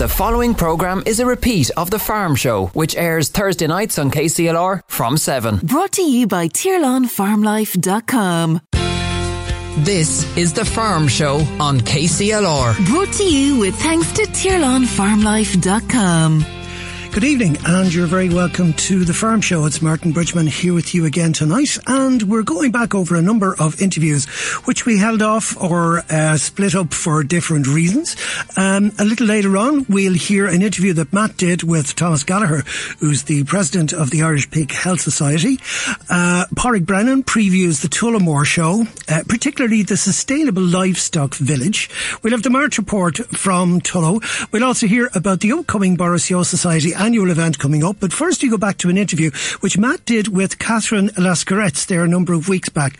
The following programme is a repeat of The Farm Show, which airs Thursday nights on KCLR from 7. Brought to you by TirlanFarmLife.com. This is The Farm Show on KCLR. Brought to you with thanks to TirlanFarmLife.com. Good evening, and you're very welcome to the Farm Show. It's Martin Bridgeman here with you again tonight, and we're going back over a number of interviews which we held off or uh, split up for different reasons. Um, a little later on, we'll hear an interview that Matt did with Thomas Gallagher, who's the president of the Irish Pig Health Society. Uh, Brennan previews the Tullamore Show, uh, particularly the Sustainable Livestock Village. We'll have the Mart report from Tullow. We'll also hear about the upcoming Borris Ewe Society annual event coming up. But first, you go back to an interview which Matt did with Catherine Lascurettes there a number of weeks back.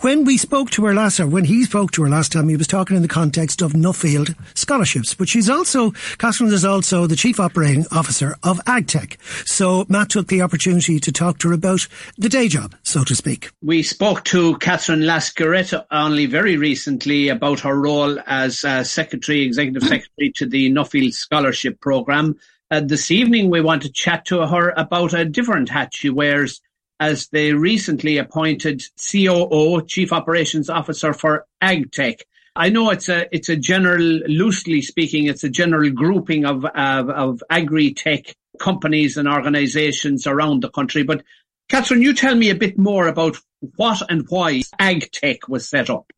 When we spoke to her last, or when he spoke to her last time, he was talking in the context of Nuffield scholarships. But she's also, Catherine is also the chief operating officer of AgTech. So Matt took the opportunity to talk to her about the day job, so to speak. We spoke to Catherine Lascurettes only very recently about her role as uh, secretary, executive secretary to the Nuffield Scholarship Programme. Uh, this evening, we want to chat to her about a different hat she wears as the recently appointed COO, Chief Operations Officer for AgTech. I know it's a it's a general, loosely speaking, it's a general grouping of of, of agri-tech companies and organisations around the country. But Catherine, you tell me a bit more about what and why AgTech was set up.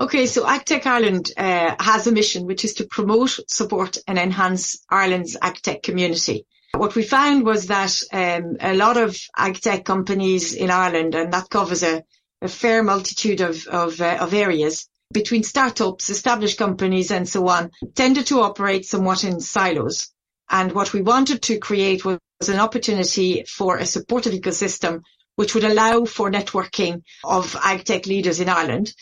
Okay, so AgTech Ireland uh, has a mission which is to promote, support and enhance Ireland's AgTech community. What we found was that um, a lot of AgTech companies in Ireland, and that covers a, a fair multitude of, of, uh, of areas, between startups, established companies and so on, tended to operate somewhat in silos. And what we wanted to create was an opportunity for a supportive ecosystem which would allow for networking of AgTech leaders in Ireland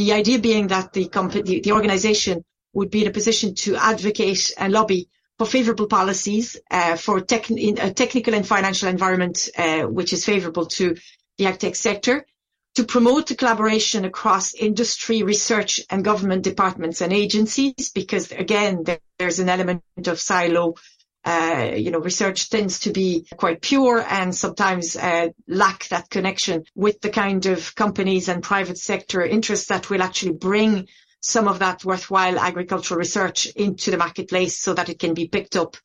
the idea being that the the organization would be in a position to advocate and lobby for favorable policies uh, for tech, a technical and financial environment uh, which is favorable to the agtech sector, to promote the collaboration across industry, research and government departments and agencies, because again, there, there's an element of silo uh, you know, research tends to be quite pure and sometimes uh, lack that connection with the kind of companies and private sector interests that will actually bring some of that worthwhile agricultural research into the marketplace so that it can be picked up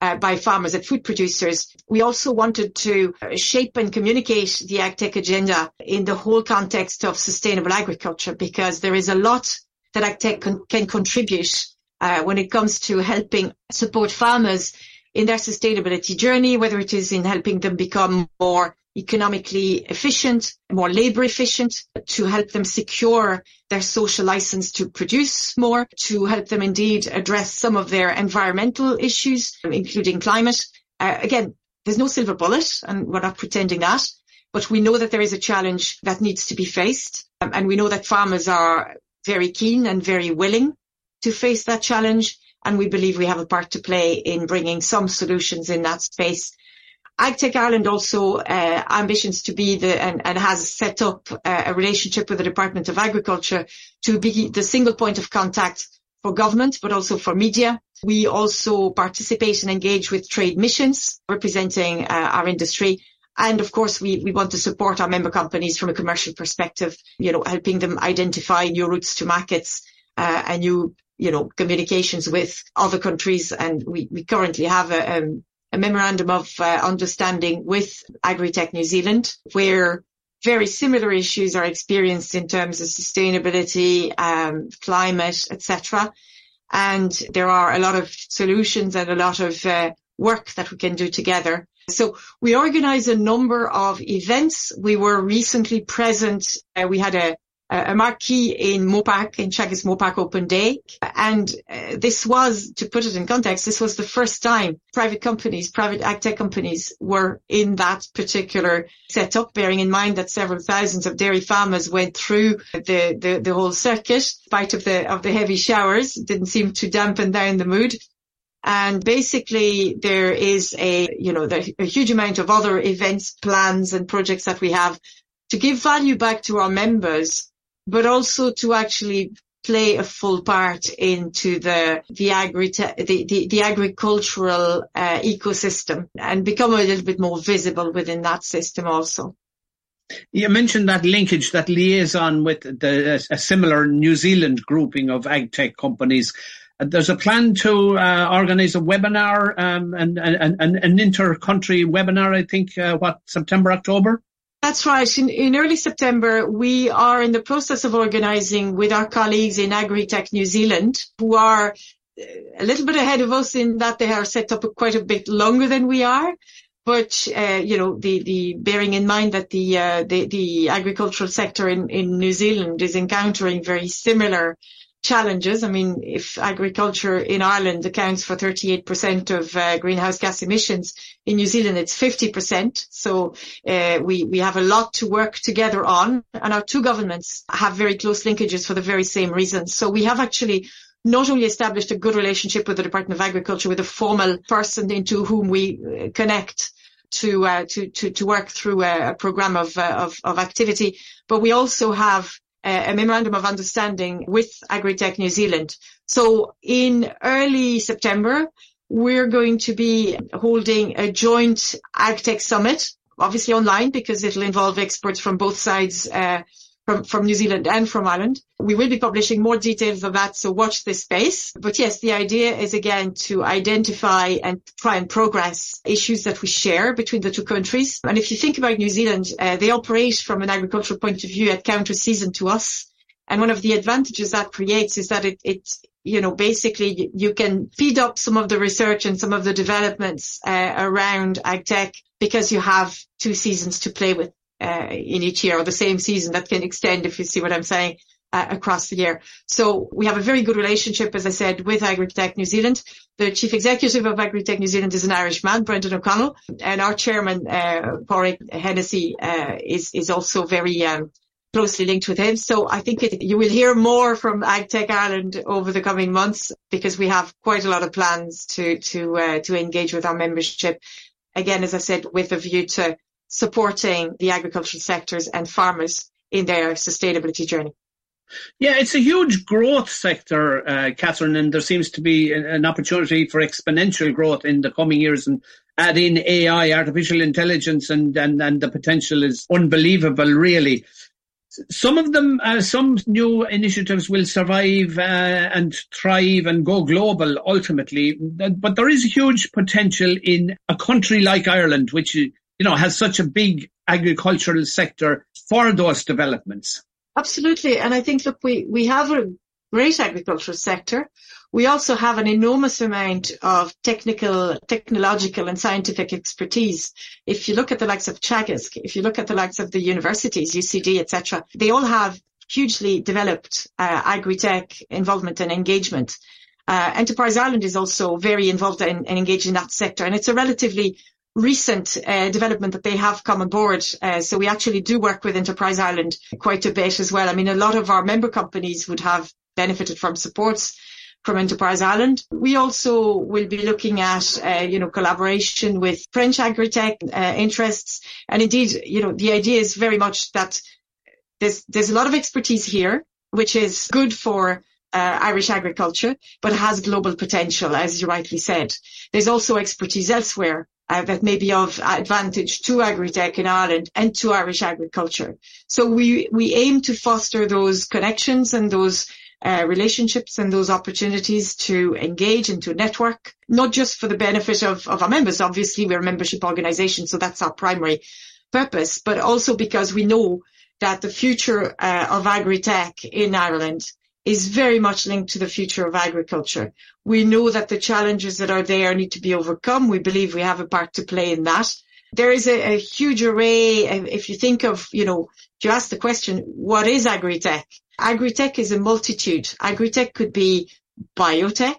uh, by farmers and food producers. We also wanted to shape and communicate the AgTech agenda in the whole context of sustainable agriculture because there is a lot that AgTech can contribute uh, when it comes to helping support farmers in their sustainability journey, whether it is in helping them become more economically efficient, more labor efficient, to help them secure their social license to produce more, to help them indeed address some of their environmental issues, including climate. Uh, again, there's no silver bullet and we're not pretending that, but we know that there is a challenge that needs to be faced. Um, and we know that farmers are very keen and very willing to face that challenge. And we believe we have a part to play in bringing some solutions in that space. AgTech Ireland also uh, ambitions to be the and, and has set up uh, a relationship with the Department of Agriculture to be the single point of contact for government, but also for media. We also participate and engage with trade missions representing uh, our industry. And of course, we, we want to support our member companies from a commercial perspective, you know, helping them identify new routes to markets uh, and new you know, communications with other countries. And we, we currently have a, um, a memorandum of uh, understanding with Agritech New Zealand, where very similar issues are experienced in terms of sustainability, um, climate, etc. And there are a lot of solutions and a lot of uh, work that we can do together. So we organize a number of events. We were recently present. Uh, we had a a marquee in Moorepark, in Teagasc Moorepark Open Day. And uh, this was, to put it in context, this was the first time private companies, private ag tech companies were in that particular setup, bearing in mind that several thousands of dairy farmers went through the, the, the whole circuit, in spite of the, of the heavy showers. Didn't seem to dampen down the mood. And basically there is a, you know, a huge amount of other events, plans and projects that we have to give value back to our members but also to actually play a full part into the the agri the, the, the agricultural uh, ecosystem and become a little bit more visible within that system also. You mentioned that linkage, that liaison with the, a similar New Zealand grouping of ag tech companies. Uh, there's a plan to uh, organise a webinar, um, and, an inter-country webinar. I think uh, what September, October. That's right. In, in, early September, we are in the process of organising with our colleagues in AgriTech New Zealand, who are uh, a little bit ahead of us in that they are set up quite a bit longer than we are. But uh, you know, the, the bearing in mind that the uh, the, the agricultural sector in, in New Zealand is encountering very similar challenges. I mean, if agriculture in Ireland accounts for 38% of uh, greenhouse gas emissions, in New Zealand it's 50%. So uh, we we have a lot to work together on, and our two governments have very close linkages for the very same reasons. So we have actually not only established a good relationship with the Department of Agriculture, with a formal person into whom we uh, connect to uh, to, to to work through a, program of, uh, of of activity, but we also have a memorandum of understanding with Agritech New Zealand. So in early September, we're going to be holding a joint AgTech summit, obviously online because it'll involve experts from both sides uh, from, from New Zealand and from Ireland. We will be publishing more details of that, so watch this space. But yes, the idea is again to identify and try and progress issues that we share between the two countries. And if you think about New Zealand, uh, they operate from an agricultural point of view at counter season to us. And one of the advantages that creates is that it, it you know, basically you can feed up some of the research and some of the developments uh, around ag tech because you have two seasons to play with uh, in each year or the same season that can extend, if you see what I'm saying, uh, across the year. So we have a very good relationship, as I said, with Agritech New Zealand. The chief executive of Agritech New Zealand is an Irishman, Brendan O'Connell, and our chairman, uh, Padraig Hennessy, uh, is, is also very, um, closely linked with him. So I think it, you will hear more from AgTech Ireland over the coming months because we have quite a lot of plans to to uh, to engage with our membership. Again, as I said, with a view to supporting the agricultural sectors and farmers in their sustainability journey. Yeah, it's a huge growth sector, uh, Catherine, and there seems to be an opportunity for exponential growth in the coming years. And add in AI, artificial intelligence, and and, and the potential is unbelievable, really. Some of them, uh, some new initiatives will survive uh, and thrive and go global ultimately. But there is huge potential in a country like Ireland, which you know, has such a big agricultural sector for those developments. Absolutely. And I think, look, we, we have a great agricultural sector. We also have an enormous amount of technical, technological and scientific expertise. If you look at the likes of Teagasc, if you look at the likes of the universities, UCD, etc., they all have hugely developed uh, agri-tech involvement and engagement. Uh, Enterprise Ireland is also very involved and engaged in that sector. And it's a relatively recent uh, development that they have come on board. Uh, so we actually do work with Enterprise Ireland quite a bit as well. I mean, a lot of our member companies would have benefited from supports from Enterprise Ireland. We also will be looking at, uh, you know, collaboration with French agri-tech uh, interests. And indeed, you know, the idea is very much that there's, there's a lot of expertise here, which is good for uh, Irish agriculture, but has global potential, as you rightly said. There's also expertise elsewhere uh, that may be of advantage to agri-tech in Ireland and to Irish agriculture. So we, we aim to foster those connections and those uh, relationships and those opportunities to engage and to network, not just for the benefit of, of our members. Obviously, we're a membership organization, so that's our primary purpose, but also because we know that the future uh, of agri-tech in Ireland is very much linked to the future of agriculture. We know that the challenges that are there need to be overcome. We believe we have a part to play in that. There is a, a huge array. If you think of, you know, you ask the question, what is agri-tech? Agri-tech is a multitude. Agri-tech could be biotech.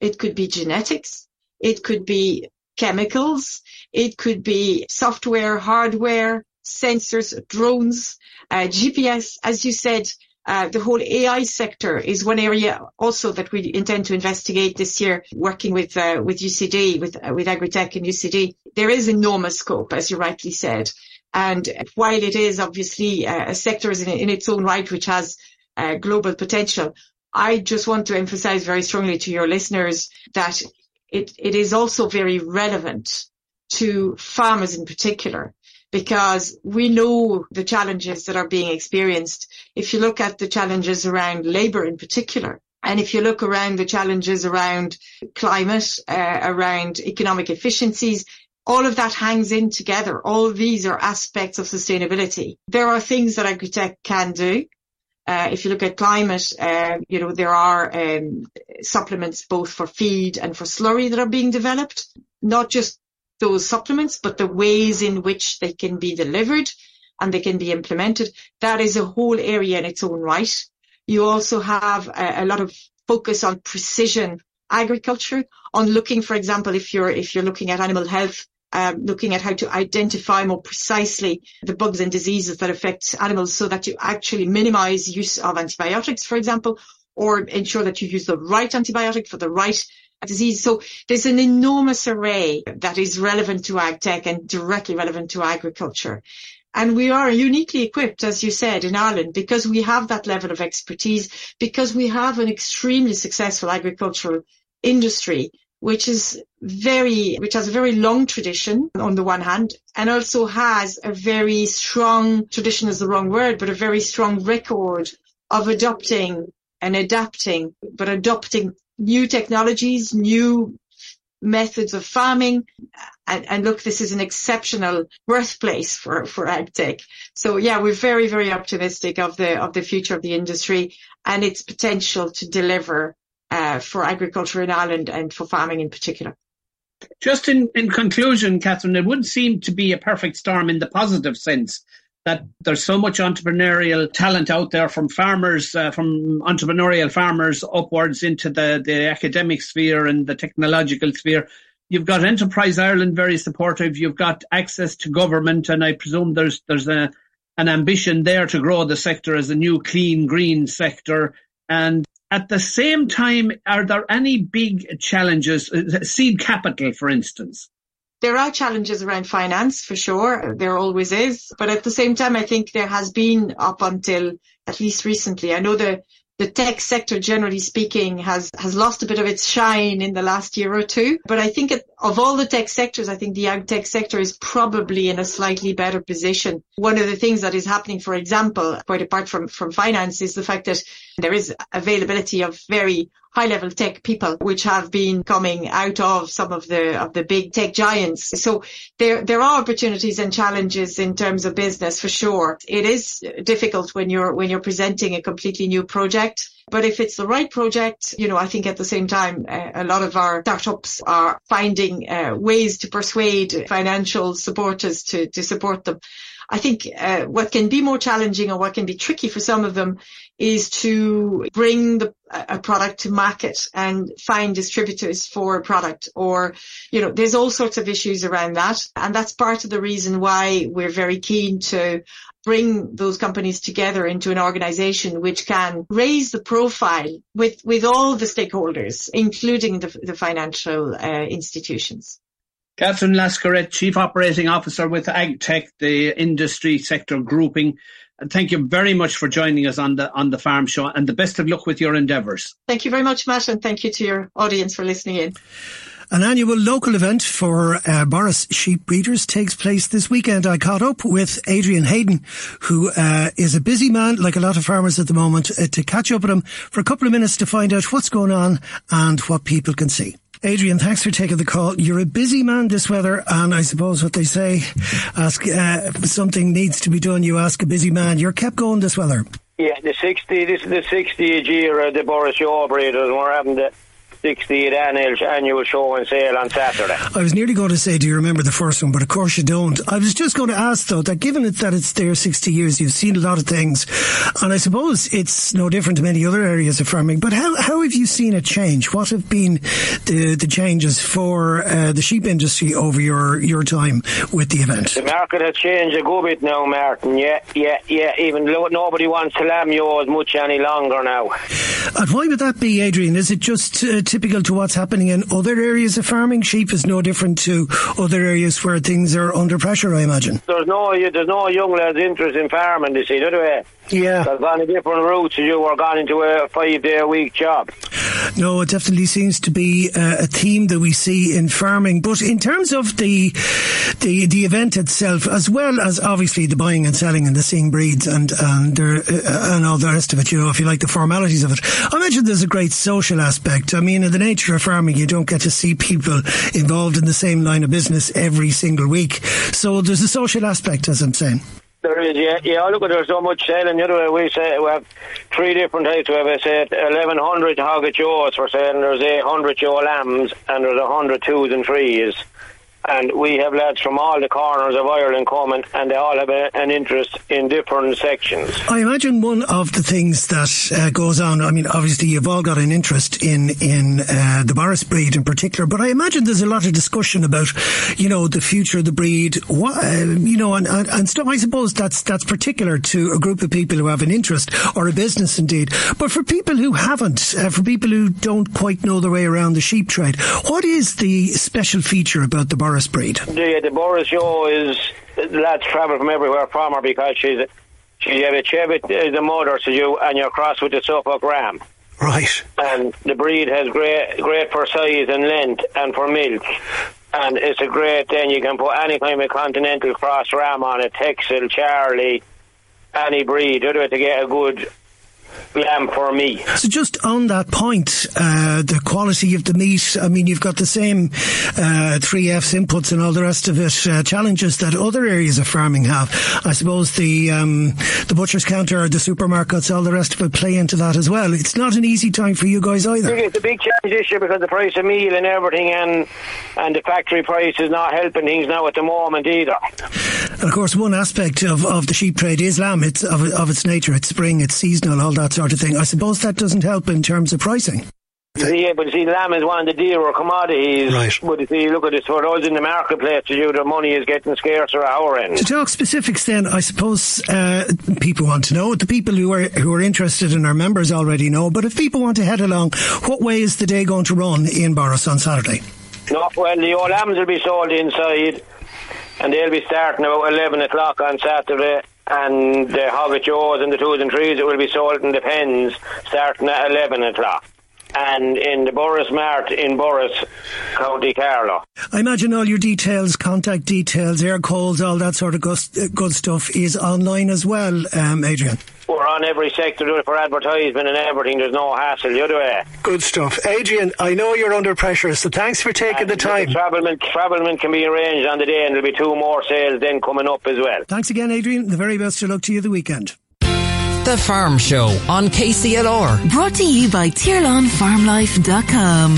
It could be genetics. It could be chemicals. It could be software, hardware, sensors, drones, uh, GPS. As you said, uh, the whole AI sector is one area also that we intend to investigate this year, working with uh, with UCD, with uh, with Agritech and UCD. There is enormous scope, as you rightly said, and while it is obviously uh, a sector in, in its own right which has uh, global potential, I just want to emphasize very strongly to your listeners that it, it is also very relevant to farmers in particular because we know the challenges that are being experienced. If you look at the challenges around labour in particular, and if you look around the challenges around climate, uh, around economic efficiencies, all of that hangs in together. All these are aspects of sustainability. There are things that agritech can do. Uh, if you look at climate, uh, you know, there are um, supplements both for feed and for slurry that are being developed. Not just those supplements, but the ways in which they can be delivered and they can be implemented. That is a whole area in its own right. You also have a, a lot of focus on precision agriculture, on looking, for example, if you're if you're looking at animal health, um, looking at how to identify more precisely the bugs and diseases that affect animals so that you actually minimize use of antibiotics, for example, or ensure that you use the right antibiotic for the right disease. So there's an enormous array that is relevant to ag tech and directly relevant to agriculture. And we are uniquely equipped, as you said, in Ireland because we have that level of expertise, because we have an extremely successful agricultural industry which is very, which has a very long tradition on the one hand, and also has a very strong tradition is the wrong word, but a very strong record of adopting and adapting, but adopting new technologies, new methods of farming. And, and, look, this is an exceptional birthplace for, for agtech. So yeah, we're very, very optimistic of the, of the future of the industry and its potential to deliver uh, for agriculture in Ireland and for farming in particular. Just in, in conclusion, Catherine, it would seem to be a perfect storm in the positive sense that there's so much entrepreneurial talent out there from farmers, uh, from entrepreneurial farmers upwards into the, the academic sphere and the technological sphere. You've got Enterprise Ireland very supportive. You've got access to government, and I presume there's there's a an ambition there to grow the sector as a new clean green sector. And at the same time, are there any big challenges? Uh, seed capital, for instance. There are challenges around finance for sure. There always is. But at the same time, I think there has been up until at least recently. I know the the tech sector, generally speaking, has, has lost a bit of its shine in the last year or two. But I think it, of all the tech sectors, I think the ag tech sector is probably in a slightly better position. One of the things that is happening, for example, quite apart from, from finance, is the fact that there is availability of very high level tech people, which have been coming out of some of the, of the big tech giants. So there, there are opportunities and challenges in terms of business for sure. It is difficult when you're, when you're presenting a completely new project. But if it's the right project, you know, I think at the same time, uh, a lot of our startups are finding uh, ways to persuade financial supporters to, to support them. I think uh, what can be more challenging or what can be tricky for some of them is to bring the, a product to market and find distributors for a product or, you know, there's all sorts of issues around that. And that's part of the reason why we're very keen to bring those companies together into an organization which can raise the profile with, with all the stakeholders, including the, the financial uh, institutions. Catherine Lascurettes, Chief Operating Officer with AgTech, the industry sector grouping. And thank you very much for joining us on the on the farm show and the best of luck with your endeavours. Thank you very much, Matt, and thank you to your audience for listening in. An annual local event for uh, Borris sheep breeders takes place this weekend. I caught up with Adrian Hayden, who uh, is a busy man, like a lot of farmers at the moment, uh, to catch up with him for a couple of minutes to find out what's going on and what people can see. Adrian, thanks for taking the call. You're a busy man this weather, and I suppose what they say, ask uh, something needs to be done. You ask a busy man. You're kept going this weather. Yeah, the sixty. This is the 60th year of the Borris Shaw Breeders, we're having the 60th annual, annual show and sale on Saturday. I was nearly going to say, do you remember the first one? But of course you don't. I was just going to ask though, that given it that it's there 60 years, you've seen a lot of things, and I suppose it's no different to many other areas of farming, but how, how have you seen it change? What have been the, the changes for uh, the sheep industry over your, your time with the event? The market has changed a good bit now, Martin. Yeah, yeah, yeah. Even nobody wants to lamb you as much any longer now. And why would that be, Adrian? Is it just uh, typical to what's happening in other areas of farming? Sheep is no different to other areas where things are under pressure, I imagine. There's no, there's no young lads' interest in farming, you see, do they? Yeah. They've gone a different routes as you were gone into a five day a week job. No, it definitely seems to be uh, a theme that we see in farming. But in terms of the the the event itself, as well as obviously the buying and selling and the seeing breeds and and there, uh, and all the rest of it, you know, if you like the formalities of it, I imagine there's a great social aspect. I mean, in the nature of farming, you don't get to see people involved in the same line of business every single week. So there's a social aspect, as I'm saying. There is, yeah, yeah. Look, at there's so much selling. You know, we say we have three different types. We have, I say, 1,100 hogget ewes for selling. There's 800 ewe lambs, and there's 100 twos and threes and we have lads from all the corners of Ireland coming, and they all have a, an interest in different sections. I imagine one of the things that uh, goes on. I mean, obviously, you've all got an interest in in uh, the Borris breed in particular, but I imagine there's a lot of discussion about, you know, the future of the breed. What, uh, you know, and, and, and stuff. I suppose that's that's particular to a group of people who have an interest or a business indeed. But for people who haven't, uh, for people who don't quite know their way around the sheep trade, what is the special feature about the Borris Borris breed? The, the Borris show is lads travel from everywhere from her because she's she have a Cheviot uh, the mother to you and you're cross with the Suffolk Ram. Right. And the breed has great great for size and length and for milk. And it's a great thing. You can put any kind of continental cross ram on it, Texel, Charollais, any breed, you do it to get a good lamb for me. So just on that point, uh, the quality of the meat, I mean, you've got the same uh, 3F's inputs and all the rest of it, uh, challenges that other areas of farming have. I suppose the um, the butcher's counter, the supermarkets, all the rest of it play into that as well. It's not an easy time for you guys either. It's a big challenge this year because the price of meal and everything and and the factory price is not helping things now at the moment either. And of course, one aspect of, of the sheep trade is lamb. It's of, of its nature. It's spring, it's seasonal, all that sort of thing. I suppose that doesn't help in terms of pricing. Yeah, but you see, lamb is one of the dearer commodities. Right. But you see, look at it, for those in the marketplace, you, the money is getting scarcer at our end. To talk specifics then, I suppose uh, people want to know. The people who are who are interested in our members already know. But if people want to head along, what way is the day going to run in Borris on Saturday? No, well, the old lambs will be sold inside, and they'll be starting about 11 o'clock on Saturday and the hogget ewes and the twos and threes it will be sold in the pens starting at 11 o'clock and in the Borris Mart in Borris, County Carlow. I imagine all your details, contact details, air calls, all that sort of good stuff is online as well, um, Adrian. We're on every sector doing it for advertisement and everything. There's no hassle. You do it. Good stuff. Adrian, I know you're under pressure, so thanks for taking and the time. Travelment, travelment can be arranged on the day and there'll be two more sales then coming up as well. Thanks again, Adrian. The very best of luck to you the weekend. The Farm Show on KCLR. Brought to you by TirlanFarmLife.com.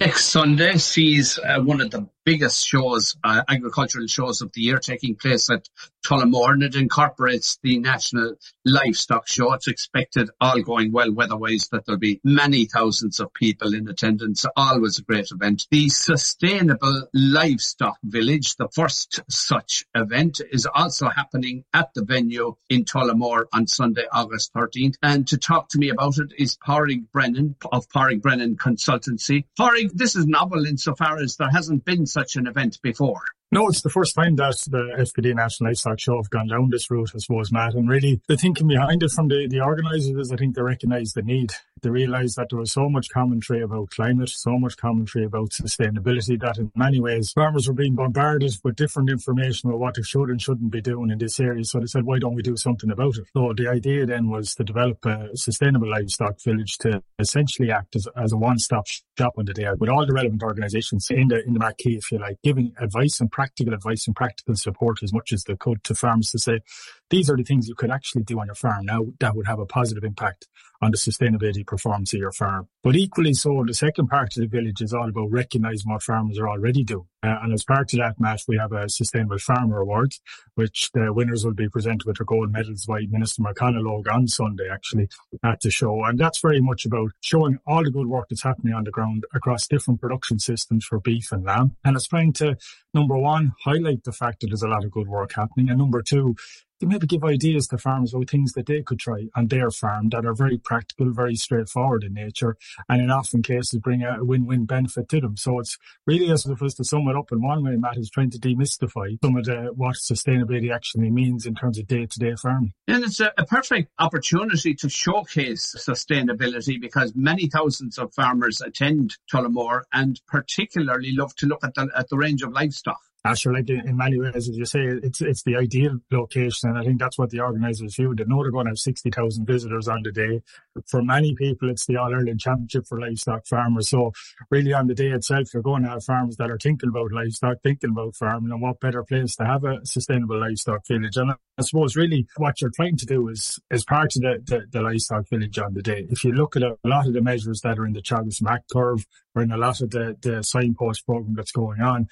Next Sunday sees uh, one of the biggest shows, uh, agricultural shows of the year taking place at Tullamore and it incorporates the National Livestock Show. It's expected, all going well weather-wise, that there'll be many thousands of people in attendance. Always a great event. The Sustainable Livestock Village, the first such event, is also happening at the venue in Tullamore on Sunday, August 13th. And to talk to me about it is Pádraig Brennan of Pádraig Brennan Consultancy. Pádraig, this is novel insofar as there hasn't been such an event before. No, it's the first time that the FBD National Livestock Show have gone down this route, I suppose, Matt. And really, the thinking behind it from the, the organisers is I think they recognise the need. They realise that there was so much commentary about climate, so much commentary about sustainability that in many ways farmers were being bombarded with different information about what they should and shouldn't be doing in this area. So they said, why don't we do something about it? So the idea then was to develop a sustainable livestock village to essentially act as, as a one-stop shop on the day with all the relevant organisations in the, in the marquee, if you like, giving advice and practical advice and practical support as much as they could to farmers to say, these are the things you could actually do on your farm now that would have a positive impact on the sustainability performance of your farm. But equally so, the second part of the village is all about recognising what farmers are already doing. Uh, and as part of that, Matt, we have a Sustainable Farmer Award, which the winners will be presented with their gold medals by Minister McConalogue on Sunday, actually, at the show. And that's very much about showing all the good work that's happening on the ground across different production systems for beef and lamb. And it's trying to, number one, highlight the fact that there's a lot of good work happening. And number two, maybe give ideas to farmers about things that they could try on their farm that are very practical, very straightforward in nature, and in often cases bring out a win-win benefit to them. So it's really, as opposed to sum it up in one way, Matt is trying to demystify some of the what sustainability actually means in terms of day-to-day farming. And it's a, a perfect opportunity to showcase sustainability because many thousands of farmers attend Tullamore and particularly love to look at the, at the range of livestock. Sure, like in many ways, as you say, it's it's the ideal location, and I think that's what the organisers view. They know they're going to have sixty thousand visitors on the day. For many people, it's the All Ireland Championship for livestock farmers. So, really, on the day itself, you're going to have farmers that are thinking about livestock, thinking about farming, and what better place to have a sustainable livestock village. And I suppose really what you're trying to do is is part of the, the, the livestock village on the day. If you look at a, a lot of the measures that are in the Teagasc MACC curve or in a lot of the the signpost program that's going on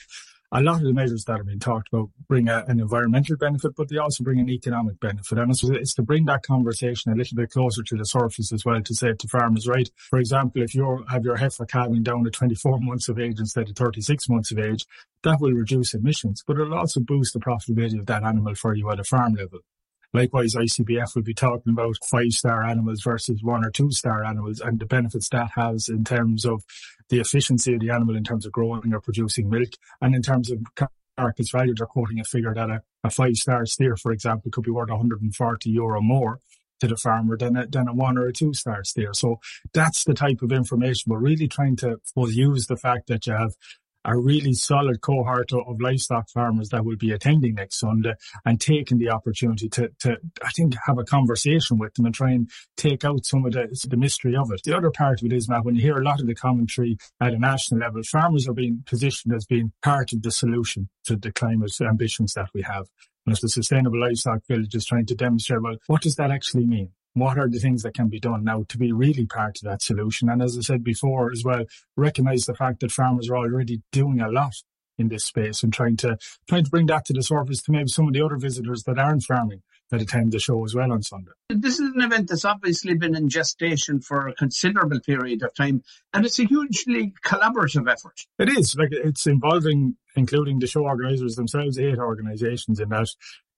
a lot of the measures that are being talked about bring a, an environmental benefit, but they also bring an economic benefit. And it's, it's, to bring that conversation a little bit closer to the surface as well to say to farmers, right? For example, if you have your heifer calving down to 24 months of age instead of 36 months of age, that will reduce emissions, but it'll also boost the profitability of that animal for you at a farm level. Likewise, ICBF will be talking about five star animals versus one or two star animals and the benefits that has in terms of the efficiency of the animal in terms of growing or producing milk and in terms of carcass value. They're quoting a figure that a, a five star steer, for example, could be worth 140 euro more to the farmer than a, than a one or a two star steer. So that's the type of information we're really trying to use the fact that you have a really solid cohort of livestock farmers that will be attending next Sunday and taking the opportunity to, to I think, have a conversation with them and try and take out some of the, the mystery of it. The other part of it is, Matt, when you hear a lot of the commentary at a national level, farmers are being positioned as being part of the solution to the climate ambitions that we have. And as the Sustainable Livestock Village is trying to demonstrate, well, what does that actually mean? What are the things that can be done now to be really part of that solution? And as I said before as well, recognize the fact that farmers are already doing a lot in this space and trying to trying to bring that to the surface to maybe some of the other visitors that aren't farming that attend the show as well on Sunday. This is an event that's obviously been in gestation for a considerable period of time, and it's a hugely collaborative effort. It is like it's involving, including the show organisers themselves, eight organisations in that.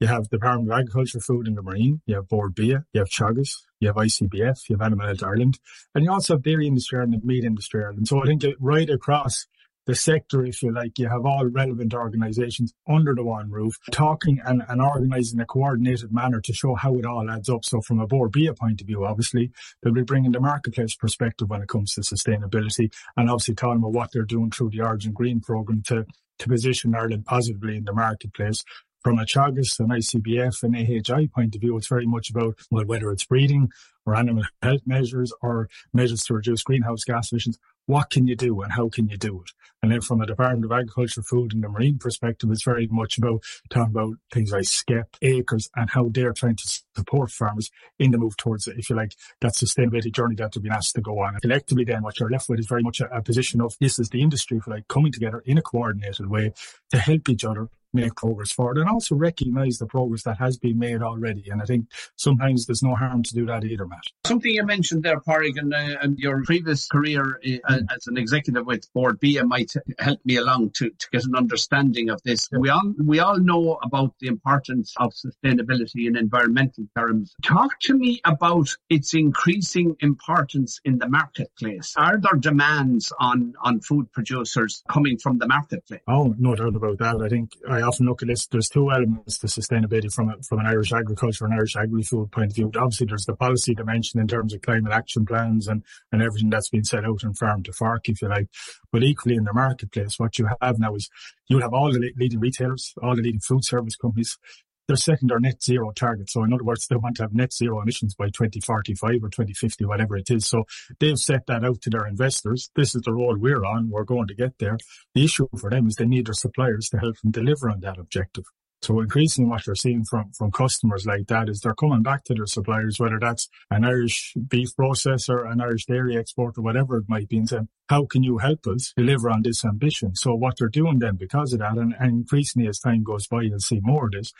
You have the Department of Agriculture, Food and the Marine, you have Bord Bia, you have Teagasc, you have ICBF, you have Animal Health Ireland, and you also have Dairy Industry Ireland and Meat Industry Ireland. So I think right across the sector, if you like, you have all relevant organisations under the one roof, talking and, and organising in a coordinated manner to show how it all adds up. So from a Bord Bia point of view, obviously, they'll be bringing the marketplace perspective when it comes to sustainability and obviously talking about what they're doing through the Origin Green programme to, to position Ireland positively in the marketplace from a Teagasc and ICBF and AHI point of view, it's very much about well, whether it's breeding or animal health measures or measures to reduce greenhouse gas emissions what can you do and how can you do it? And then from a Department of Agriculture, Food and the Marine perspective, it's very much about talking about things like SCEP, acres and how they're trying to support farmers in the move towards, if you like, that sustainability journey that they've been asked to go on. Collectively then what you're left with is very much a, a position of this is the industry, you like, coming together in a coordinated way to help each other make progress forward and also recognize the progress that has been made already. And I think sometimes there's no harm to do that either, Matt. Something you mentioned there, Padraig, and, uh, and your previous career uh, as an executive with Bord Bia might help me along to, to get an understanding of this. We all we all know about the importance of sustainability in environmental terms. Talk to me about its increasing importance in the marketplace. Are there demands on, on food producers coming from the marketplace? Oh, no doubt about that. I think I often look at this. There's two elements to sustainability from a, from an Irish agriculture and Irish agri-food point of view. Obviously, there's the policy dimension in terms of climate action plans and, and everything that's been set out in farm to fork, if you like. But equally in the marketplace, what you have now is you'll have all the leading retailers, all the leading food service companies. They're setting their net zero target. So in other words, they want to have net zero emissions by 2045 or 2050, whatever it is. So they've set that out to their investors. This is the road we're on. We're going to get there. The issue for them is they need their suppliers to help them deliver on that objective. So increasingly what you're seeing from, from customers like that is they're coming back to their suppliers, whether that's an Irish beef processor, an Irish dairy exporter, whatever it might be, and saying, how can you help us deliver on this ambition? So what they're doing then because of that, and, and increasingly as time goes by, you'll see more of this,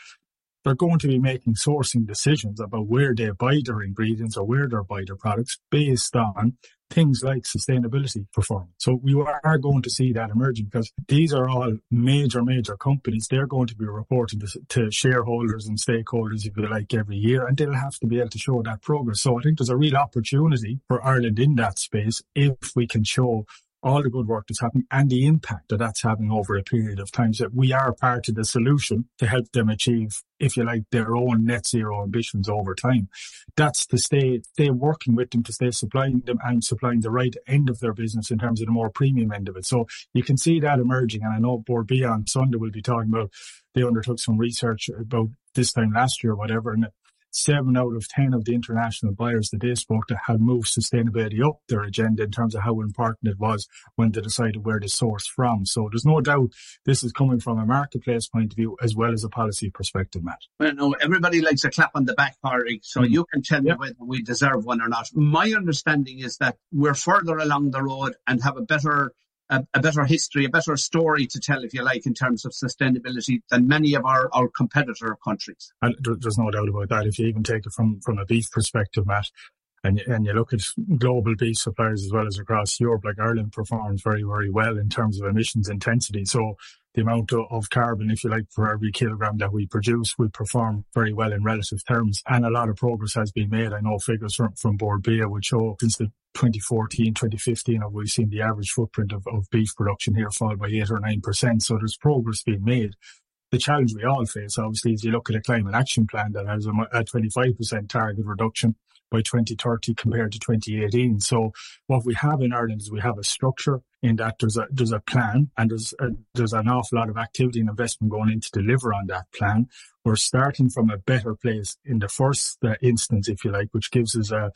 they're going to be making sourcing decisions about where they buy their ingredients or where they buy their products based on things like sustainability performance. So we are going to see that emerging because these are all major, major companies. They're going to be reporting to, to, shareholders and stakeholders, if you like, every year, and they'll have to be able to show that progress. So I think there's a real opportunity for Ireland in that space if we can show all the good work that's happening and the impact that that's having over a period of time. So we are part of the solution to help them achieve, if you like, their own net zero ambitions over time. That's to stay, stay working with them to stay supplying them and supplying the right end of their business in terms of the more premium end of it. So you can see that emerging. And I know Bia on Sunday will be talking about, they undertook some research about this time last year or whatever. And seven out of 10 of the international buyers that they spoke to had moved sustainability up their agenda in terms of how important it was when they decided where to source from. So there's no doubt this is coming from a marketplace point of view as well as a policy perspective, Matt. Well, no, everybody likes a clap on the back, Harry, so mm. you can tell me whether we deserve one or not. My understanding is that we're further along the road and have a better a, a, better history, a better story to tell, if you like, in terms of sustainability than many of our, our competitor countries. And there's no doubt about that. If you even take it from, from a beef perspective, Matt, and, and you look at global beef suppliers as well as across Europe, like Ireland performs very, very well in terms of emissions intensity. So the amount of, carbon, if you like, for every kilogram that we produce, we perform very well in relative terms. And a lot of progress has been made. I know figures from, from Bia would show since the 2014, 2015, we've seen the average footprint of, of beef production here fall by 8 or 9%. So there's progress being made. The challenge we all face, obviously, is you look at a climate action plan that has a, a 25% target reduction by 2030 compared to 2018. So what we have in Ireland is we have a structure in that there's a there's a plan and there's a, there's an awful lot of activity and investment going in to deliver on that plan. We're starting from a better place in the first uh, instance, if you like, which gives us a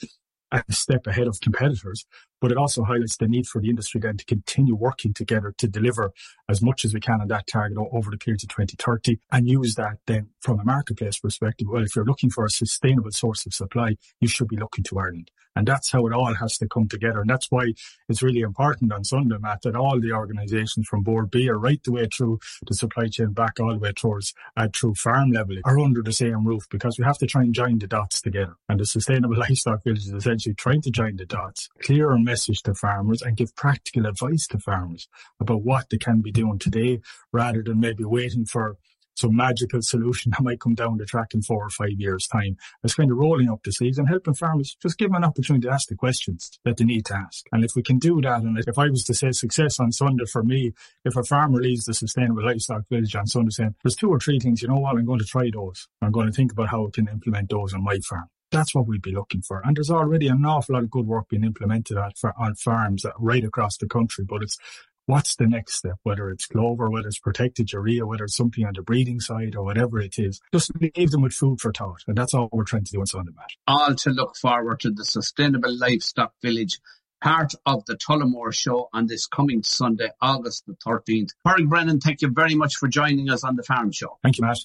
a step ahead of competitors, but it also highlights the need for the industry then to continue working together to deliver as much as we can on that target over the period to 2030 and use that then from a marketplace perspective. Well, if you're looking for a sustainable source of supply, you should be looking to Ireland. And that's how it all has to come together. And that's why it's really important on Sunday, Matt, that all the organisations from Bord Bia right the way through the supply chain back all the way towards uh, through farm level are under the same roof because we have to try and join the dots together. And the Sustainable Livestock Village is essentially trying to join the dots, clear a message to farmers and give practical advice to farmers about what they can be doing today rather than maybe waiting for some magical solution that might come down the track in four or five years' time. It's kind of rolling up the sleeves and helping farmers, just give them an opportunity to ask the questions that they need to ask. And if we can do that, and if I was to say success on Sunday for me, if a farmer leaves the sustainable livestock village on Sunday saying, there's two or three things, you know what, I'm going to try those. I'm going to think about how I can implement those on my farm. That's what we'd be looking for. And there's already an awful lot of good work being implemented at, on farms right across the country, but it's what's the next step, whether it's clover, whether it's protected urea, whether it's something on the breeding side or whatever it is. Just leave them with food for thought. And that's all we're trying to do on Sunday, Matt. All to look forward to the Sustainable Livestock Village part of the Tullamore show on this coming Sunday, August the 13th. Corey Brennan, thank you very much for joining us on the Farm Show. Thank you, Matt.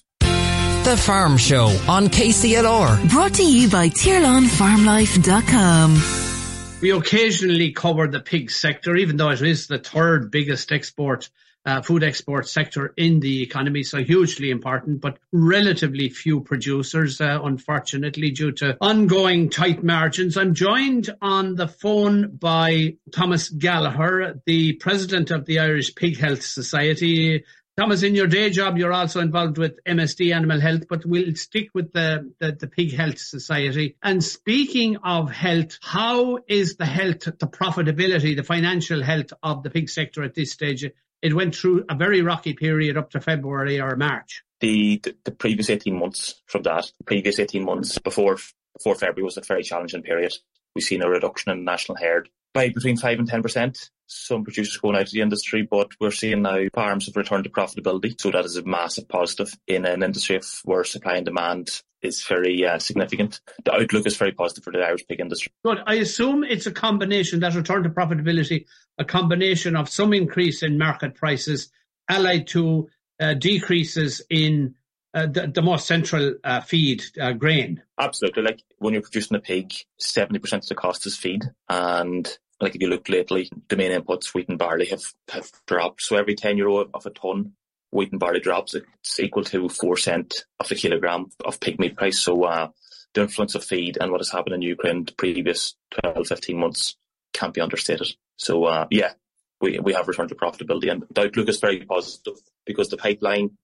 The Farm Show on KCLR. Brought to you by TirlanFarmLife.com. We occasionally cover the pig sector, even though it is the third biggest export, uh, food export sector in the economy, so hugely important, but relatively few producers, uh, unfortunately, due to ongoing tight margins. I'm joined on the phone by Thomas Gallagher, the president of the Irish Pig Health Society. Thomas, in your day job, you're also involved with MSD Animal Health, but we'll stick with the, the, the, Pig Health Society. And speaking of health, how is the health, the profitability, the financial health of the pig sector at this stage? It went through a very rocky period up to February or March. The, the, the previous 18 months from that, previous 18 months before, before February was a very challenging period. We've seen a reduction in national herd by between 5 and 10% some producers going out of the industry, but we're seeing now farms have returned to profitability. So that is a massive positive in an industry where supply and demand is very uh, significant. The outlook is very positive for the Irish pig industry. Good. I assume it's a combination, that return to profitability, a combination of some increase in market prices allied to uh, decreases in uh, the, the more central uh, feed uh, grain. Absolutely. Like when you're producing a pig, 70% of the cost is feed and like if you look lately, the main inputs, wheat and barley, have, have dropped. So every 10 euro of a ton wheat and barley drops, it's equal to four cent of the kilogram of pig meat price. So uh, the influence of feed and what has happened in Ukraine the previous 12, 15 months can't be understated. So uh, yeah, we we have returned to profitability, and the outlook is very positive because the pipeline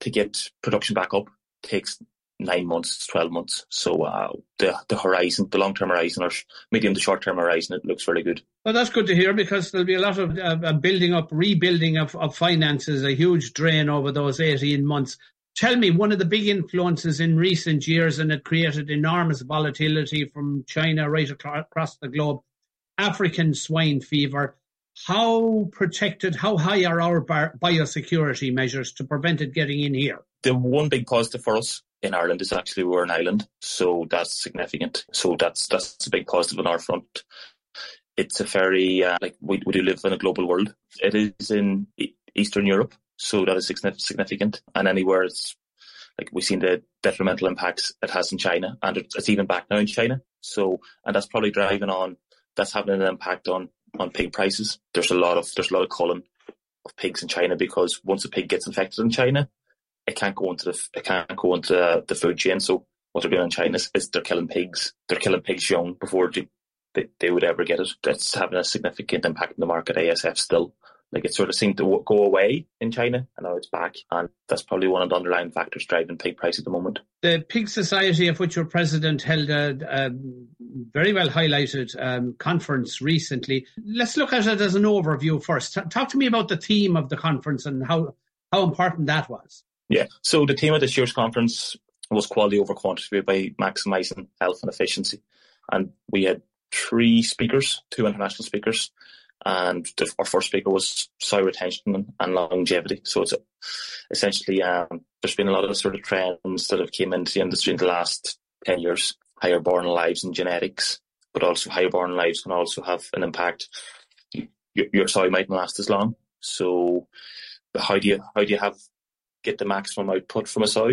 to get production back up takes nine months, 12 months. So uh, the the horizon, the long term horizon or medium to short term horizon, it looks really good. Well, that's good to hear because there'll be a lot of uh, building up, rebuilding of, of finances, a huge drain over those 18 months. Tell me, one of the big influences in recent years, and it created enormous volatility from China right across the globe, African swine fever. How protected, how high are our biosecurity measures to prevent it getting in here? The one big positive for us in Ireland is actually we're an island, so that's significant. So that's that's a big positive on our front. It's a very uh, like we we do live in a global world. It is in Eastern Europe, so that is significant. And anywhere it's like we've seen the detrimental impacts it has in China, and it's even back now in China. So and that's probably driving on. That's having an impact on on pig prices. There's a lot of there's a lot of culling of pigs in China because once a pig gets infected in China, it can't go into the it can't go into the, food chain. So what they're doing in China is, is, they're killing pigs. They're killing pigs young before they, they, they would ever get it. That's having a significant impact in the market. ASF still like it sort of seemed to go away in China and now it's back. And that's probably one of the underlying factors driving pig price at the moment. The Pig Society, of which your president held a, a very well highlighted um, conference recently. Let's look at it as an overview first. T- talk to me about the theme of the conference and how, how important that was. Yeah. So the theme of this year's conference was quality over quantity by maximising health and efficiency. And we had three speakers, two international speakers, and the, our first speaker was sow retention and longevity. So it's essentially um, there's been a lot of sort of trends that have came into the industry in the last ten years. Higher born lives and genetics, but also higher born lives can also have an impact. Your, your sow mightn't last as long. So how do you how do you have get the maximum output from a sow,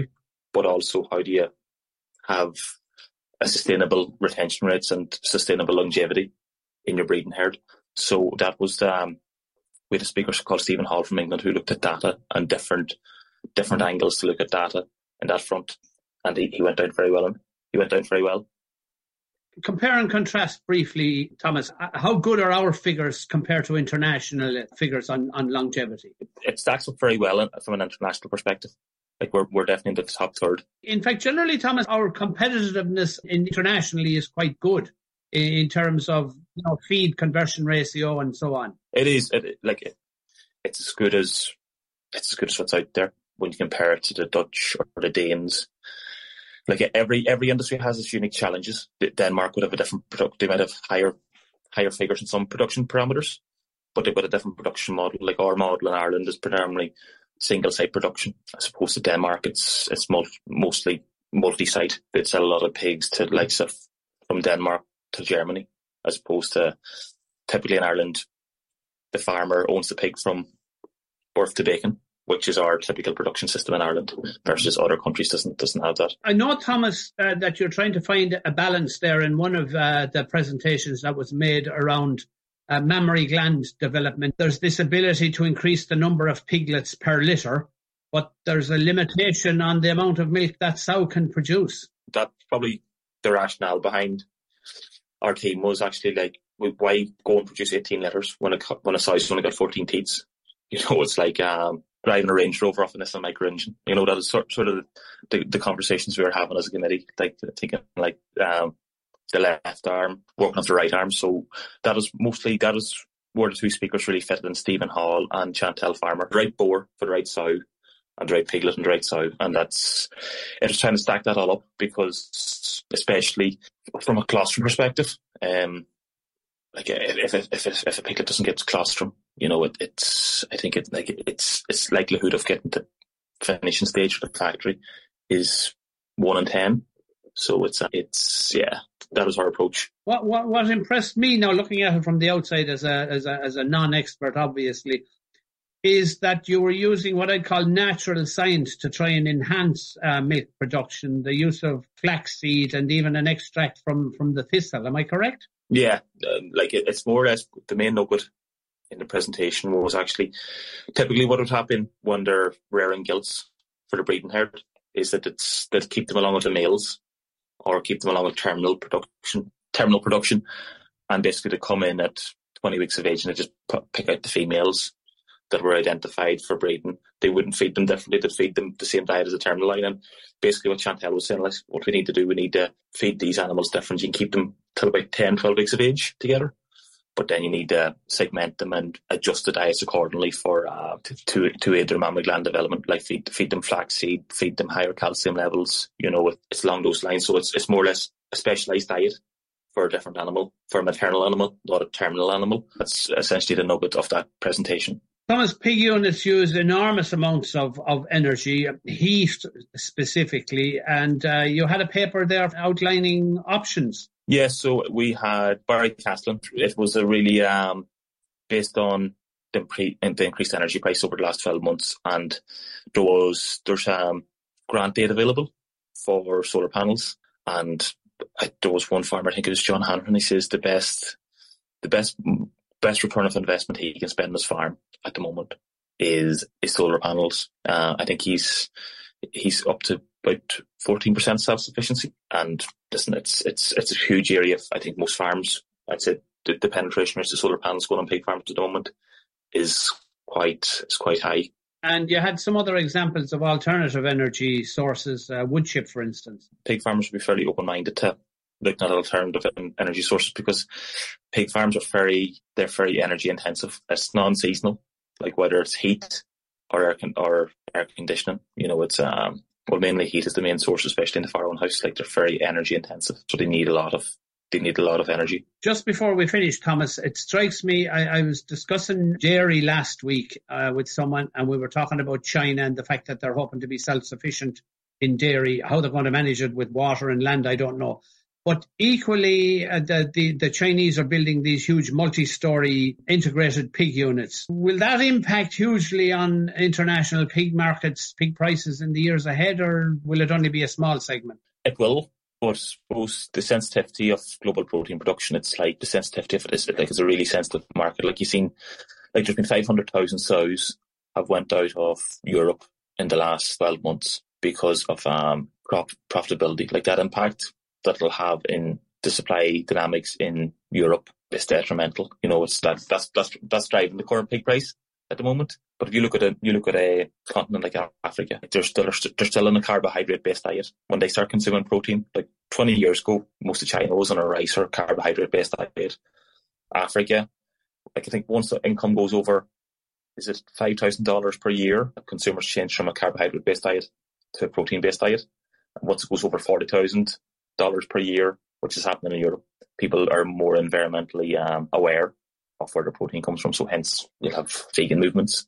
but also how do you have a sustainable retention rates and sustainable longevity in your breeding herd? So that was um, we had a speaker called Stephen Hall from England who looked at data and different different angles to look at data in that front, and he, he went down very well. He went down very well compare and contrast briefly, Thomas. Uh, how good are our figures compared to international figures on, on longevity? It stacks up very well from an international perspective. Like we're we're definitely in the top third. In fact, generally, Thomas, our competitiveness internationally is quite good in terms of you know feed conversion ratio and so on. It is it, like it, it's as good as it's as good as what's out there when you compare it to the Dutch or the Danes like every every industry has its unique challenges. Denmark would have a different product. They might have higher higher figures in some production parameters, but they've got a different production model. Like our model in Ireland is predominantly single site production, as opposed to Denmark. It's it's mostly multi site. They sell a lot of pigs to likes of from Denmark to Germany, as opposed to typically in Ireland, the farmer owns the pig from birth to bacon which is our typical production system in Ireland versus other countries doesn't doesn't have that. I know, Thomas, uh, that you're trying to find a balance there in one of uh, the presentations that was made around uh, mammary gland development. There's this ability to increase the number of piglets per litter, but there's a limitation on the amount of milk that sow can produce. That's probably the rationale behind our team was actually like, why go and produce 18 litters when a when a sow's only got 14 teats? You know, it's like um, driving a Range Rover off an Micra engine. You know, that is sort, sort of the, the conversations we were having as a committee, like thinking like um, the left arm working off the right arm. So that is mostly that is where the two speakers really fitted in Stephen Hall and Chantal Farmer. The right boar for the right sow and the right piglet and the right sow. And that's it was trying to stack that all up because especially from a colostrum perspective, um, like if if if, if a piglet doesn't get colostrum, you know, it, it's I think it like it's its likelihood of getting to finishing stage for the factory is one in ten. So it's it's yeah, that was our approach. What what what impressed me now, looking at it from the outside as a as a as a non-expert, obviously, is that you were using what I'd call natural science to try and enhance uh, milk production. The use of flaxseed and even an extract from from the thistle. Am I correct? Yeah, um, like it, it's more or less the main nugget in the presentation was actually typically what would happen when they're rearing gilts for the breeding herd is that it's that keep them along with the males or keep them along with terminal production terminal production and basically to come in at 20 weeks of age and they just pick out the females that were identified for breeding. They wouldn't feed them differently. They'd feed them the same diet as a terminal line. And basically what Chantal was saying, like, what we need to do, we need to feed these animals differently and keep them till about 10, 12 weeks of age together. But then you need to segment them and adjust the diets accordingly for uh, to to aid their mammary gland development. Like feed feed them flaxseed, feed them higher calcium levels. You know, it's along those lines. So it's it's more or less a specialised diet for a different animal, for a maternal animal, not a terminal animal. That's essentially the nugget of that presentation. Thomas, pig units use enormous amounts of, of energy, heat specifically, and uh, you had a paper there outlining options. Yes, so we had Barry Caslin. It was a really um, based on the, pre- the, increased energy price over the last 12 months, and there was there's um, grant aid available for solar panels, and I, there was one farmer, I think it was John Hanlon, he says the best the best best return of investment he can spend on his farm at the moment is is solar panels. Uh, I think he's he's up to about fourteen percent self sufficiency, and listen, it's it's it's a huge area. I think most farms, I'd say, the, the penetration rate of solar panels going on pig farms at the moment is quite is quite high. And you had some other examples of alternative energy sources, uh, wood chip, for instance. Pig farmers would be fairly open minded to looking at alternative energy sources because pig farms are very they're very energy intensive. It's non seasonal, like whether it's heat or air con- or air conditioning. You know, it's um well mainly heat is the main source, especially in the farm house. Like they're very energy intensive, so they need a lot of they need a lot of energy. Just before we finish, Thomas, it strikes me. I, I was discussing dairy last week uh, with someone, and we were talking about China and the fact that they're hoping to be self sufficient in dairy. How they're going to manage it with water and land, I don't know. But equally, uh, the, the, the Chinese are building these huge multi-story integrated pig units. Will that impact hugely on international pig markets, pig prices in the years ahead, or will it only be a small segment? It will, but suppose the sensitivity of global protein production, it's like the sensitivity of it is like it's a really sensitive market. Like you've seen, like there's been 500,000 sows have went out of Europe in the last 12 months because of um, crop profitability. Like that impact that it'll have in the supply dynamics in Europe is detrimental. You know, it's that that's that's that's driving the current pig price at the moment. But if you look at a you look at a continent like Africa, they're still they're still in a carbohydrate based diet. When they start consuming protein, like 20 years ago, most of China was on a rice or carbohydrate based diet. Africa, like I think once the income goes over, is it five thousand dollars per year? Consumers change from a carbohydrate based diet to a protein based diet. once it goes over forty thousand, dollars per year, which is happening in Europe. People are more environmentally um, aware of where the protein comes from, so hence you'll have vegan movements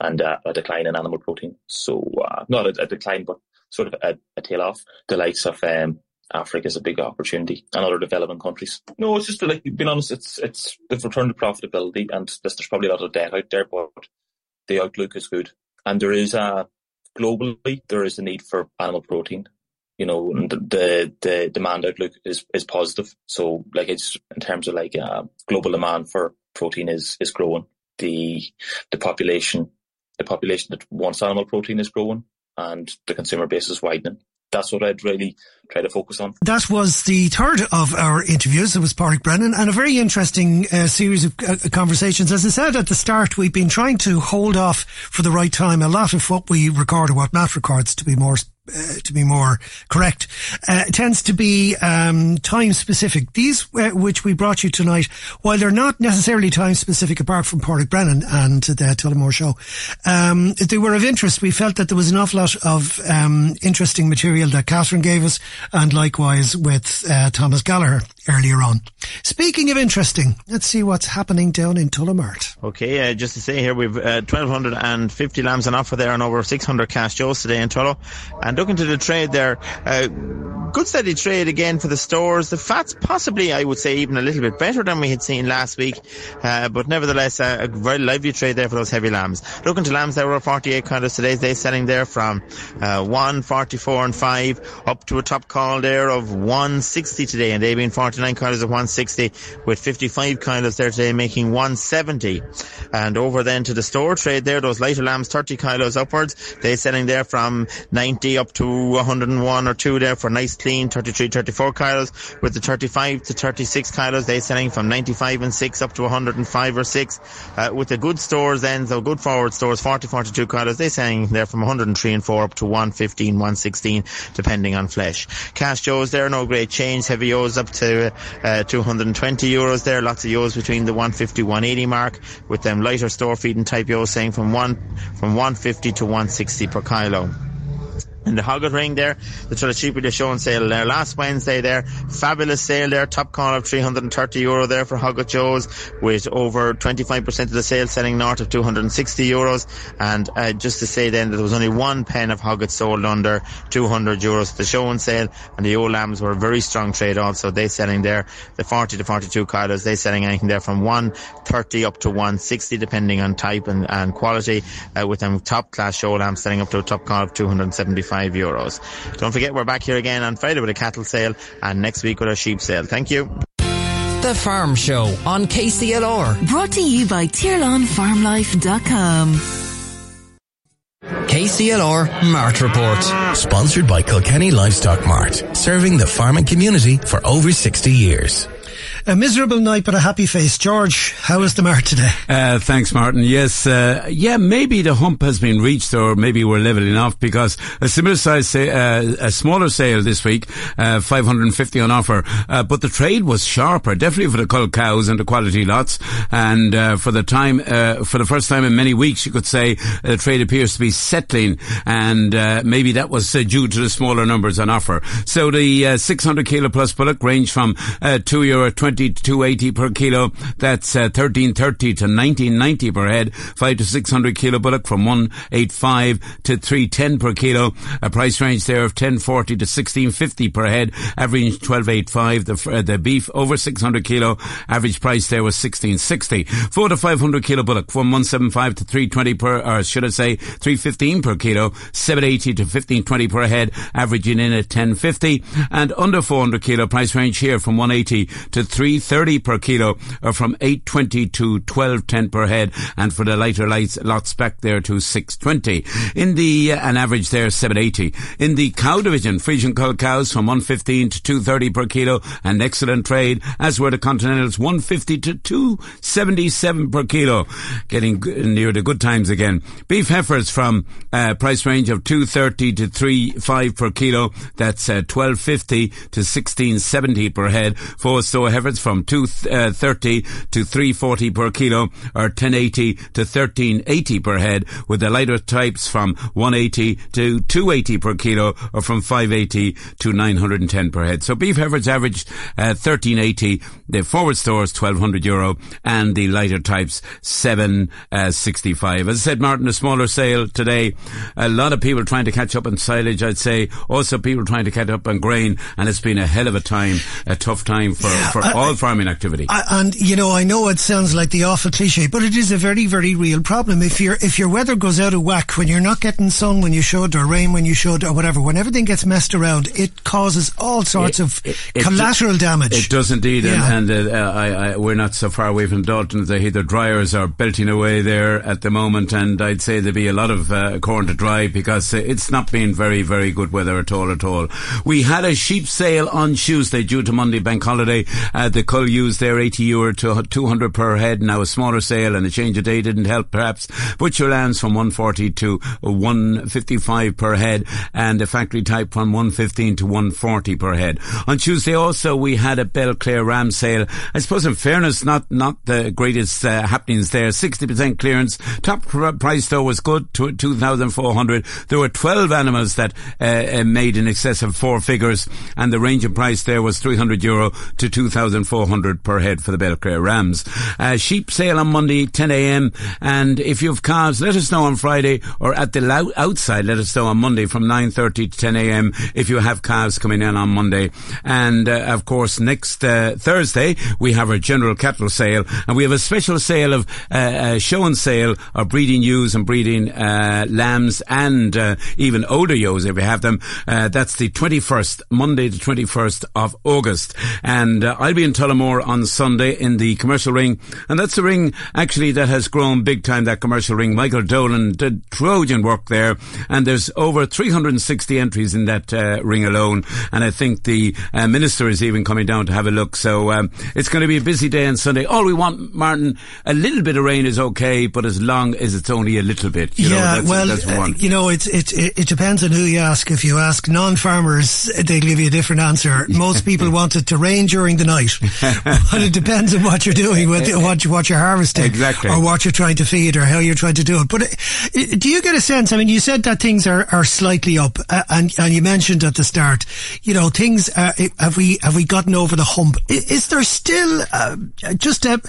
and uh, a decline in animal protein. So uh, not a, a, decline, but sort of a, a tail off. The likes of um, Africa is a big opportunity, and other developing countries. No, it's just like being honest. It's it's they've returned to profitability, and there's, there's probably a lot of debt out there, but the outlook is good, and there is a globally there is a need for animal protein you know, the, the demand outlook is, is positive. So like it's in terms of like uh, global demand for protein is, is growing. The, the population, the population that wants animal protein is growing and the consumer base is widening that's what I'd really try to focus on. That was the third of our interviews. It was Pádraig Brennan and a very interesting uh, series of uh, conversations. As I said at the start, we've been trying to hold off for the right time a lot of what we record or what Matt records to be more uh, to be more correct, uh, tends to be um, time specific. These, uh, which we brought you tonight, while they're not necessarily time specific, apart from Pádraig Brennan and the Tullamore show, um, they were of interest. We felt that there was an awful lot of um, interesting material that Catherine gave us, and likewise with uh, Thomas Gallagher earlier on. Speaking of interesting, let's see what's happening down in Tullow Mart. Okay, uh, just to say here, we've 1,250 lambs on offer there, and over 600 cast ewes today in Tullow. And looking to the trade there, uh, good steady trade again for the stores. The fats possibly, I would say, even a little bit better than we had seen last week. Uh, but nevertheless, uh, a very lively trade there for those heavy lambs. Looking to lambs, there were 48 kilos today. They're selling there from uh, 144 and 5 up to a top call there of 160 today. And they've been 49 kilos of 160 with 55 kilos there today, making 170. And over then to the store trade there, those lighter lambs, 30 kilos upwards. They're selling there from 90 up to 101 or 2 there for nice clean 33, 34 kilos. With the 35 to 36 kilos, they're selling from 95 and 6 up to 105 or 6. Uh, with the good stores then, so good forward stores, 40, 42 kilos, they're selling there from 103 and 4 up to 115, 116, depending on flesh. Cast ewes there, no great change. Heavy ewes up to uh, 220 euros there. Lots of ewes between the 150, 180 mark. With them lighter store feeding type ewes saying from one from 150 to 160 per kilo in the Hogget ring there. The cheaper the show and sale there last Wednesday there. Fabulous sale there. Top call of 330 euro there for Hogget ewes with over 25% of the sale selling north of 260 euros. And uh, just to say then that there was only one pen of Hogget sold under 200 euros the show and sale. And the old lambs were a very strong trade also. They selling there the 40 to 42 kilos. They selling anything there from 130 up to 160 depending on type and, and quality. Uh, with them top class show lambs selling up to a top call of 275 25 euros. Don't forget, we're back here again on Friday with a cattle sale and next week with a sheep sale. Thank you. The Farm Show on KCLR. Brought to you by TirlanFarmLife.com. KCLR Mart Report. Sponsored by Kilkenny Livestock Mart, serving the farming community for over 60 years. A miserable night, but a happy face. George, how is the mart today? Uh, thanks, Martin. Yes, uh, yeah, maybe the hump has been reached, or maybe we're leveling off because a similar size, uh, a smaller sale this week, uh, 550 on offer. Uh, but the trade was sharper, definitely for the cull cows and the quality lots. And uh, for the time, for the first time in many weeks, you could say the trade appears to be settling, and maybe that was due to the smaller numbers on offer. So the 600 kilo plus bullock range from two euro 20 to 280 per kilo. That's uh, 1330 to 1990 per head. 5 to 600 kilo bullock from 185 to 310 per kilo. A price range there of 1040 to 1650 per head. Average 1285. The, uh, the beef over 600 kilo. Average price there was 1660. 4 to 500 kilo bullock from 175 to 320 per, or should I say 315 per kilo. 780 to 1520 per head. Averaging in at 1050. And under 400 kilo price range here from 180 to 330 per kilo or from 820 to 1210 per head and for the lighter lights lots back there to 620 in the uh, an average there 780 in the cow division Friesian cull cows from 115 to 230 per kilo an excellent trade as were the continentals 150 to 277 per kilo. Getting near the good times again. Beef heifers from uh, price range of 230 to 35 per kilo. That's uh, 1250 to 1670 per head. For so heifers from 230 uh, to 340 per kilo or 1080 to 1380 per head with the lighter types from 180 to 280 per kilo or from 580 to 910 per head. So beef heifers averaged uh, 1380, the forward stores 1200 euro and the lighter types 765. As I said, Martin, a smaller sale today. A lot of people trying to catch up on silage, I'd say. Also people trying to catch up on grain and it's been a hell of a time, a tough time for, for I, all farming activity. I, and you know, I know it sounds like the awful cliche, but it is a very, very real problem. If your if your weather goes out of whack when you're not getting sun when you should, or rain when you should, or whatever, when everything gets messed around, it causes all sorts it, of it, it collateral damage. It does indeed, yeah. and, and uh, I, I, we're not so far away from Dalton. The, the dryers are belting away there at the moment, and I'd say there'd be a lot of uh, corn to dry because uh, it's not been very, very good weather at all, at all. We had a sheep sale on Tuesday due to Monday bank holiday. Uh, the cull used there 80 euro to 200 per head. Now a smaller sale and a change of day didn't help perhaps. Butcher lands from 140 to 155 per head and the factory type from 115 to 140 per head. On Tuesday also we had a Belclare ram sale. I suppose in fairness not not the greatest uh, happenings there. 60% clearance. Top price though was good, 2,400. There were 12 animals that uh, uh, made in excess of four figures and the range of price there was 300 euro to 2,000 6,400 per head for the Belclare Rams. Uh, sheep sale on Monday, 10 a.m. And if you have calves, let us know on Friday or at the outside, let us know on Monday from 9.30 to 10 a.m. if you have calves coming in on Monday. And, uh, of course, next uh, Thursday, we have our general cattle sale and we have a special sale of uh, show and sale of breeding ewes and breeding uh, lambs and uh, even older ewes if you have them. Uh, that's the 21st, Monday the 21st of August. And uh, I'll be in Tullamore on Sunday in the commercial ring. And that's the ring actually that has grown big time, that commercial ring. Michael Dolan did Trojan work there. And there's over 360 entries in that uh, ring alone. And I think the uh, minister is even coming down to have a look. So um, it's going to be a busy day on Sunday. All we want, Martin, a little bit of rain is okay, but as long as it's only a little bit. You yeah, know, that's, well, that's one. you know, it, it, it depends on who you ask. If you ask non-farmers, they'll give you a different answer. Most people want it to rain during the night, but it depends on what you're doing, with what, what you're harvesting, exactly. or what you're trying to feed, or how you're trying to do it. But uh, do you get a sense? I mean, you said that things are, are slightly up, uh, and and you mentioned at the start, you know, things uh, have we have we gotten over the hump? Is, is there still uh, just a,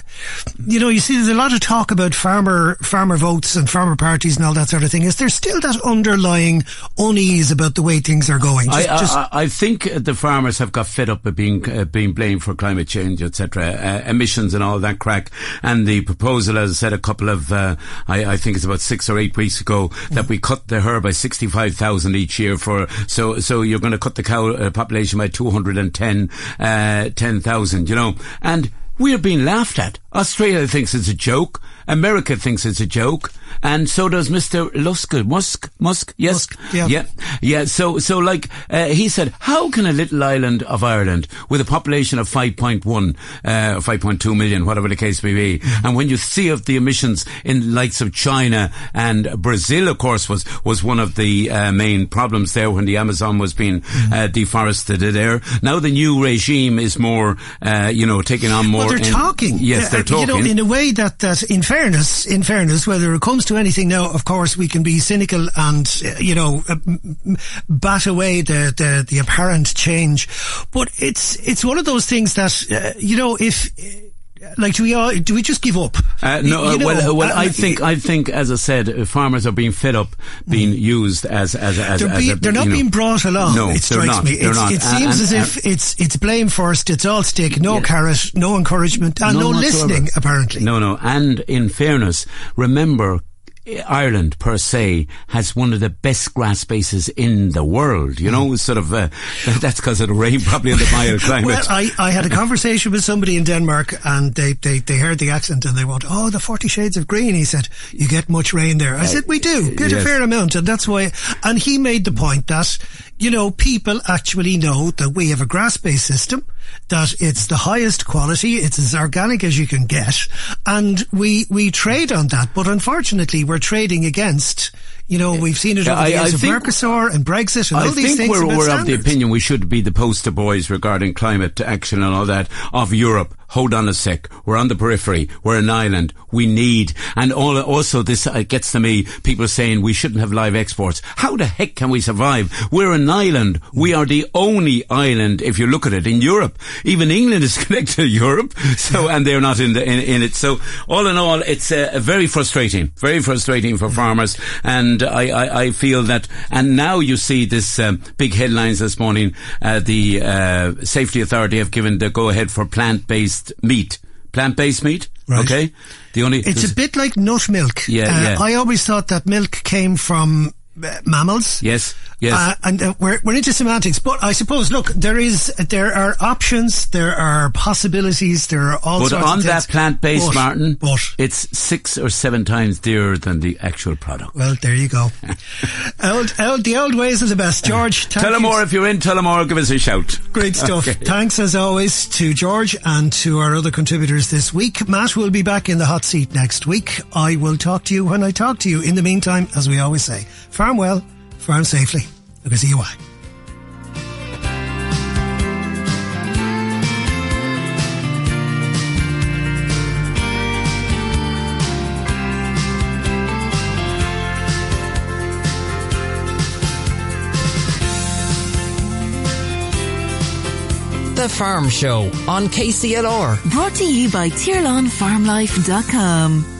you know, you see, there's a lot of talk about farmer farmer votes and farmer parties and all that sort of thing. Is there still that underlying unease about the way things are going? Just, I, just I, I, think the farmers have got fed up of being uh, being blamed for climate change, etc., uh, emissions and all that crack. And the proposal, as I said, a couple of uh, I, I, think it's about six or eight weeks ago, that we cut the herd by sixty five thousand each year for so so you're going to cut the cow uh, population by two hundred and ten uh, ten thousand, you know, and we're being laughed at. Australia thinks it's a joke. America thinks it's a joke and so does Mr. Lusk, Musk, Musk, yes, Musk, yeah. yeah, yeah. So, so like uh, he said, how can a little island of Ireland with a population of 5.1, uh, 5.2 million, whatever the case may be, mm-hmm. and when you see of the emissions in likes of China and Brazil, of course, was was one of the uh, main problems there when the Amazon was being mm-hmm. uh, deforested there. Now the new regime is more, uh, you know, taking on more. Well, they're in, talking. Yes, they're talking. You know, in a way that that, in fairness, in fairness, whether it comes to anything now, of course, we can be cynical and, uh, you know, uh, bat away the, the, the, apparent change. But it's, it's one of those things that, uh, you know, if, like do we all do we just give up? Uh, no, you know, well, well, uh, I think I think as I said, uh, farmers are being fed up, being mm. used as as as. They're, as be, a, they're not know. being brought along. No, it strikes not, me. It seems and, as if it's it's blame first. It's all stick, no yeah. carrot, no encouragement, and no, no listening. Apparently, no, no. And in fairness, remember Ireland per se has one of the best grass bases in the world. You know, sort of uh, that's because of the rain, probably in the mild climate. well, I, I had a conversation with somebody in Denmark, and they, they, they heard the accent, and they went, "Oh, the Forty Shades of Green." He said, "You get much rain there." I said, "We do get yes. a fair amount," and that's why. And he made the point that you know, people actually know that we have a grass-based system, that it's the highest quality, it's as organic as you can get, and we, we trade on that. But unfortunately, we're trading against, you know, we've seen it over I, the years of Mercosur and Brexit and I all these things. I think we're, we're of the opinion we should be the poster boys regarding climate action and all that of Europe hold on a sec. We're on the periphery. We're an island. We need, and all, also this uh, gets to me, people saying we shouldn't have live exports. How the heck can we survive? We're an island. We are the only island, if you look at it, in Europe. Even England is connected to Europe, so, and they're not in the, in, in it. So, all in all, it's uh, very frustrating, very frustrating for farmers. And I, I, I feel that, and now you see this um, big headlines this morning, uh, the uh, Safety Authority have given the go ahead for plant-based meat, plant based meat. Right. Okay. The only it's a bit like nut milk. Yeah, uh, yeah. I always thought that milk came from mammals. Yes, yes. Uh, and uh, we're, we're into semantics, but I suppose, look, there is, there are options, there are possibilities, there are all sorts of things. but sorts on of that plant-based, Martin, but, it's six or seven times dearer than the actual product. Well, there you go. old, old, the old ways are the best. George, tell them more if you're in. Tell them more. Give us a shout. Great stuff. Okay. Thanks as always to George and to our other contributors this week. Matt will be back in the hot seat next week. I will talk to you when I talk to you. In the meantime, as we always say, farm well, farm safely. Look at you why. The Farm Show on KCLR. Brought to you by TirlanFarmLife.com.